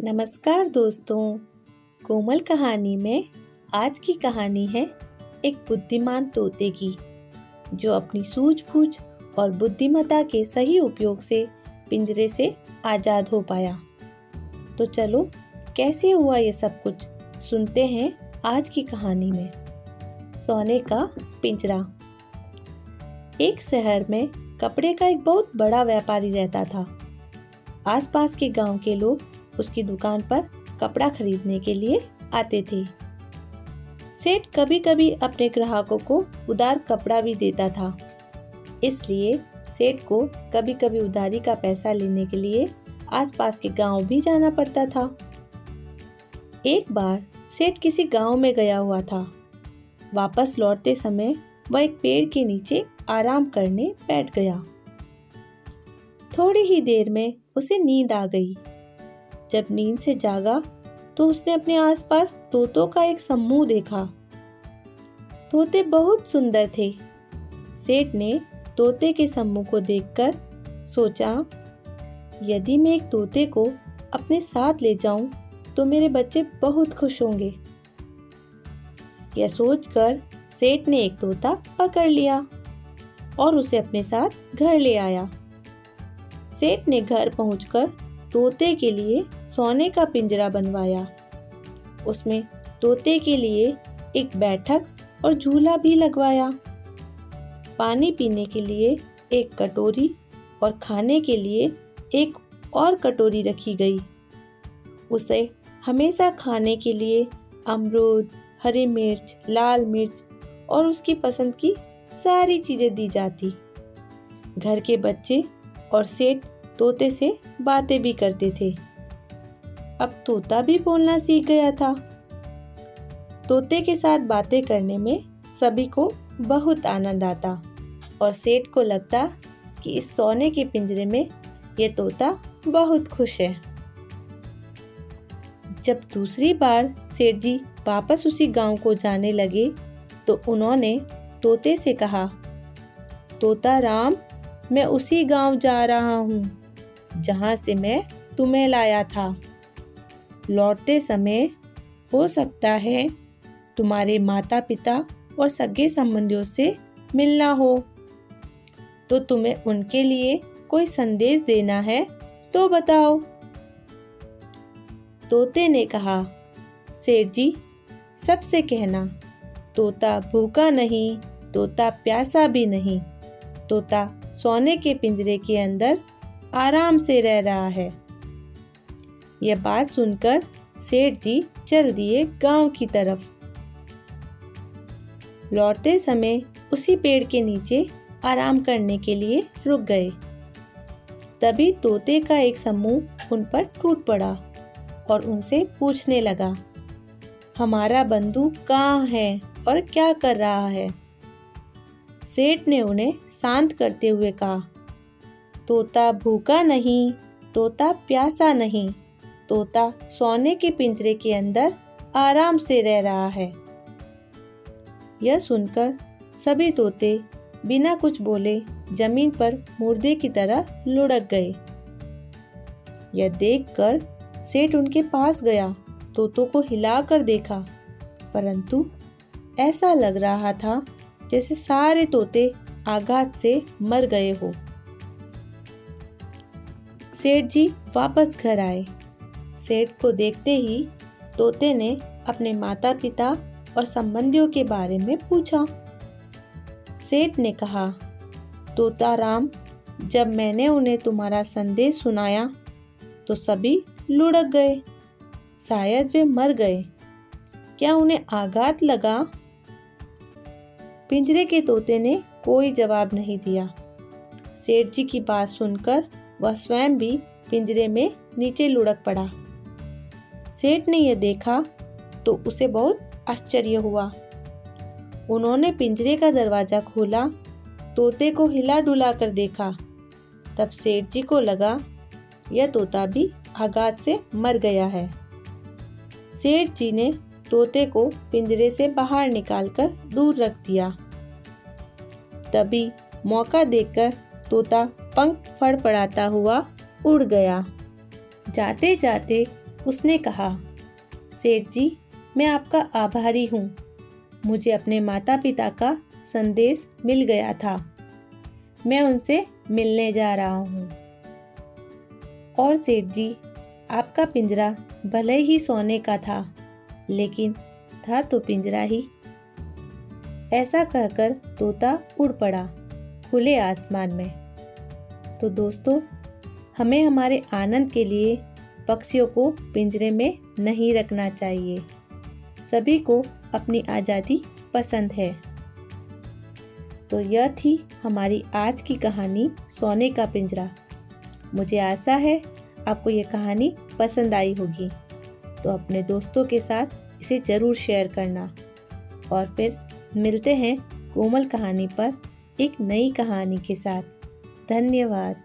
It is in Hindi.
नमस्कार दोस्तों। कोमल कहानी में आज की कहानी है एक बुद्धिमान तोते की, जो अपनी सूझबूझ और बुद्धिमत्ता के सही उपयोग से पिंजरे से आज़ाद हो पाया। तो चलो, कैसे हुआ ये सब कुछ सुनते हैं आज की कहानी में। सोने का पिंजरा। एक शहर में कपड़े का एक बहुत बड़ा व्यापारी रहता था। आसपास के गाँव के लोग उसकी दुकान पर कपड़ा खरीदने के लिए आते थे। सेठ कभी कभी अपने ग्राहकों को उधार कपड़ा भी देता था। इसलिए सेठ को कभी कभी उधारी का पैसा लेने के लिए आसपास के गाँव भी जाना पड़ता था। एक बार सेठ किसी गाँव में गया हुआ था। वापस लौटते समय वह एक पेड़ के नीचे आराम करने बैठ गया। थोड़ी ही देर में उसे नींद आ गई। जब नींद से जागा तो उसने अपने आसपास तोतों का एक समूह देखा। तोते बहुत सुंदर थे। सेठ ने तोते के समूह को देखकर सोचा, यदि मैं एक तोते को अपने साथ ले जाऊँ तो मेरे बच्चे बहुत खुश होंगे। यह सोचकर सेठ ने एक तोता पकड़ लिया और उसे अपने साथ घर ले आया। सेठ ने घर पहुंचकर तोते के लिए सोने का पिंजरा बनवाया। उसमें तोते के लिए एक बैठक और झूला भी लगवाया। पानी पीने के लिए एक कटोरी और खाने के लिए एक और कटोरी रखी गई। उसे हमेशा खाने के लिए अमरूद, हरी मिर्च, लाल मिर्च और उसकी पसंद की सारी चीज़ें दी जाती। घर के बच्चे और सेठ तोते से बातें भी करते थे। अब तोता भी बोलना सीख गया था। तोते के साथ बातें करने में सभी को बहुत आनंद आता और सेठ को लगता कि इस सोने के पिंजरे में ये तोता बहुत खुश है। जब दूसरी बार सेठ जी वापस उसी गाँव को जाने लगे तो उन्होंने तोते से कहा, तोता राम, मैं उसी गाँव जा रहा हूँ, जहाँ से मैं तुम्हें लाया था। लौटते समय हो सकता है तुम्हारे माता पिता और सगे संबंधियों से मिलना हो। तो तुम्हें उनके लिए कोई संदेश देना है तो बताओ। तोते ने कहा, सेठ जी, सबसे कहना, तोता भूखा नहीं, तोता प्यासा भी नहीं, तोता सोने के पिंजरे के अंदर आराम से रह रहा है। यह बात सुनकर सेठ जी चल दिए गाँव की तरफ़। लौटते समय उसी पेड़ के नीचे आराम करने के लिए रुक गए। तभी तोते का एक समूह उन पर टूट पड़ा और उनसे पूछने लगा, हमारा बंधु कहाँ है और क्या कर रहा है? सेठ ने उन्हें शांत करते हुए कहा, तोता भूखा नहीं, तोता प्यासा नहीं तोता सोने के पिंजरे के अंदर आराम से रह रहा है। यह सुनकर सभी तोते बिना कुछ बोले ज़मीन पर मुर्दे की तरह लुढ़क गए। यह देखकर सेठ उनके पास गया, तोतों को हिलाकर देखा, परंतु ऐसा लग रहा था जैसे सारे तोते आघात से मर गए हो। सेठ जी वापस घर आए। सेठ को देखते ही तोते ने अपने माता पिता और संबंधियों के बारे में पूछा। सेठ ने कहा तोता राम जब मैंने उन्हें तुम्हारा संदेश सुनाया तो सभी लुढ़क गए। शायद वे मर गए। क्या उन्हें आघात लगा? पिंजरे के तोते ने कोई जवाब नहीं दिया। सेठ जी की बात सुनकर वह स्वयं भी पिंजरे में नीचे लुढ़क पड़ा। सेठ ने यह देखा तो उसे बहुत आश्चर्य हुआ। उन्होंने पिंजरे का दरवाज़ा खोला, तोते को हिला डुला कर देखा। तब सेठ जी को लगा, यह तोता भी आघात से मर गया है। सेठ जी ने तोते को पिंजरे से बाहर निकालकर दूर रख दिया। तभी मौका देखकर तोता पंख फड़फड़ाता हुआ उड़ गया। जाते जाते उसने कहा, सेठ जी, मैं आपका आभारी हूँ। मुझे अपने माता पिता का संदेश मिल गया था। मैं उनसे मिलने जा रहा हूँ। और सेठ जी, आपका पिंजरा भले ही सोने का था, लेकिन था तो पिंजरा ही। ऐसा कहकर तोता उड़ पड़ा खुले आसमान में। तो दोस्तों, हमें हमारे आनंद के लिए पक्षियों को पिंजरे में नहीं रखना चाहिए। सभी को अपनी आज़ादी पसंद है। तो यह थी हमारी आज की कहानी, सोने का पिंजरा। मुझे आशा है आपको ये कहानी पसंद आई होगी। तो अपने दोस्तों के साथ इसे ज़रूर शेयर करना। और फिर मिलते हैं कोमल कहानी पर एक नई कहानी के साथ। धन्यवाद।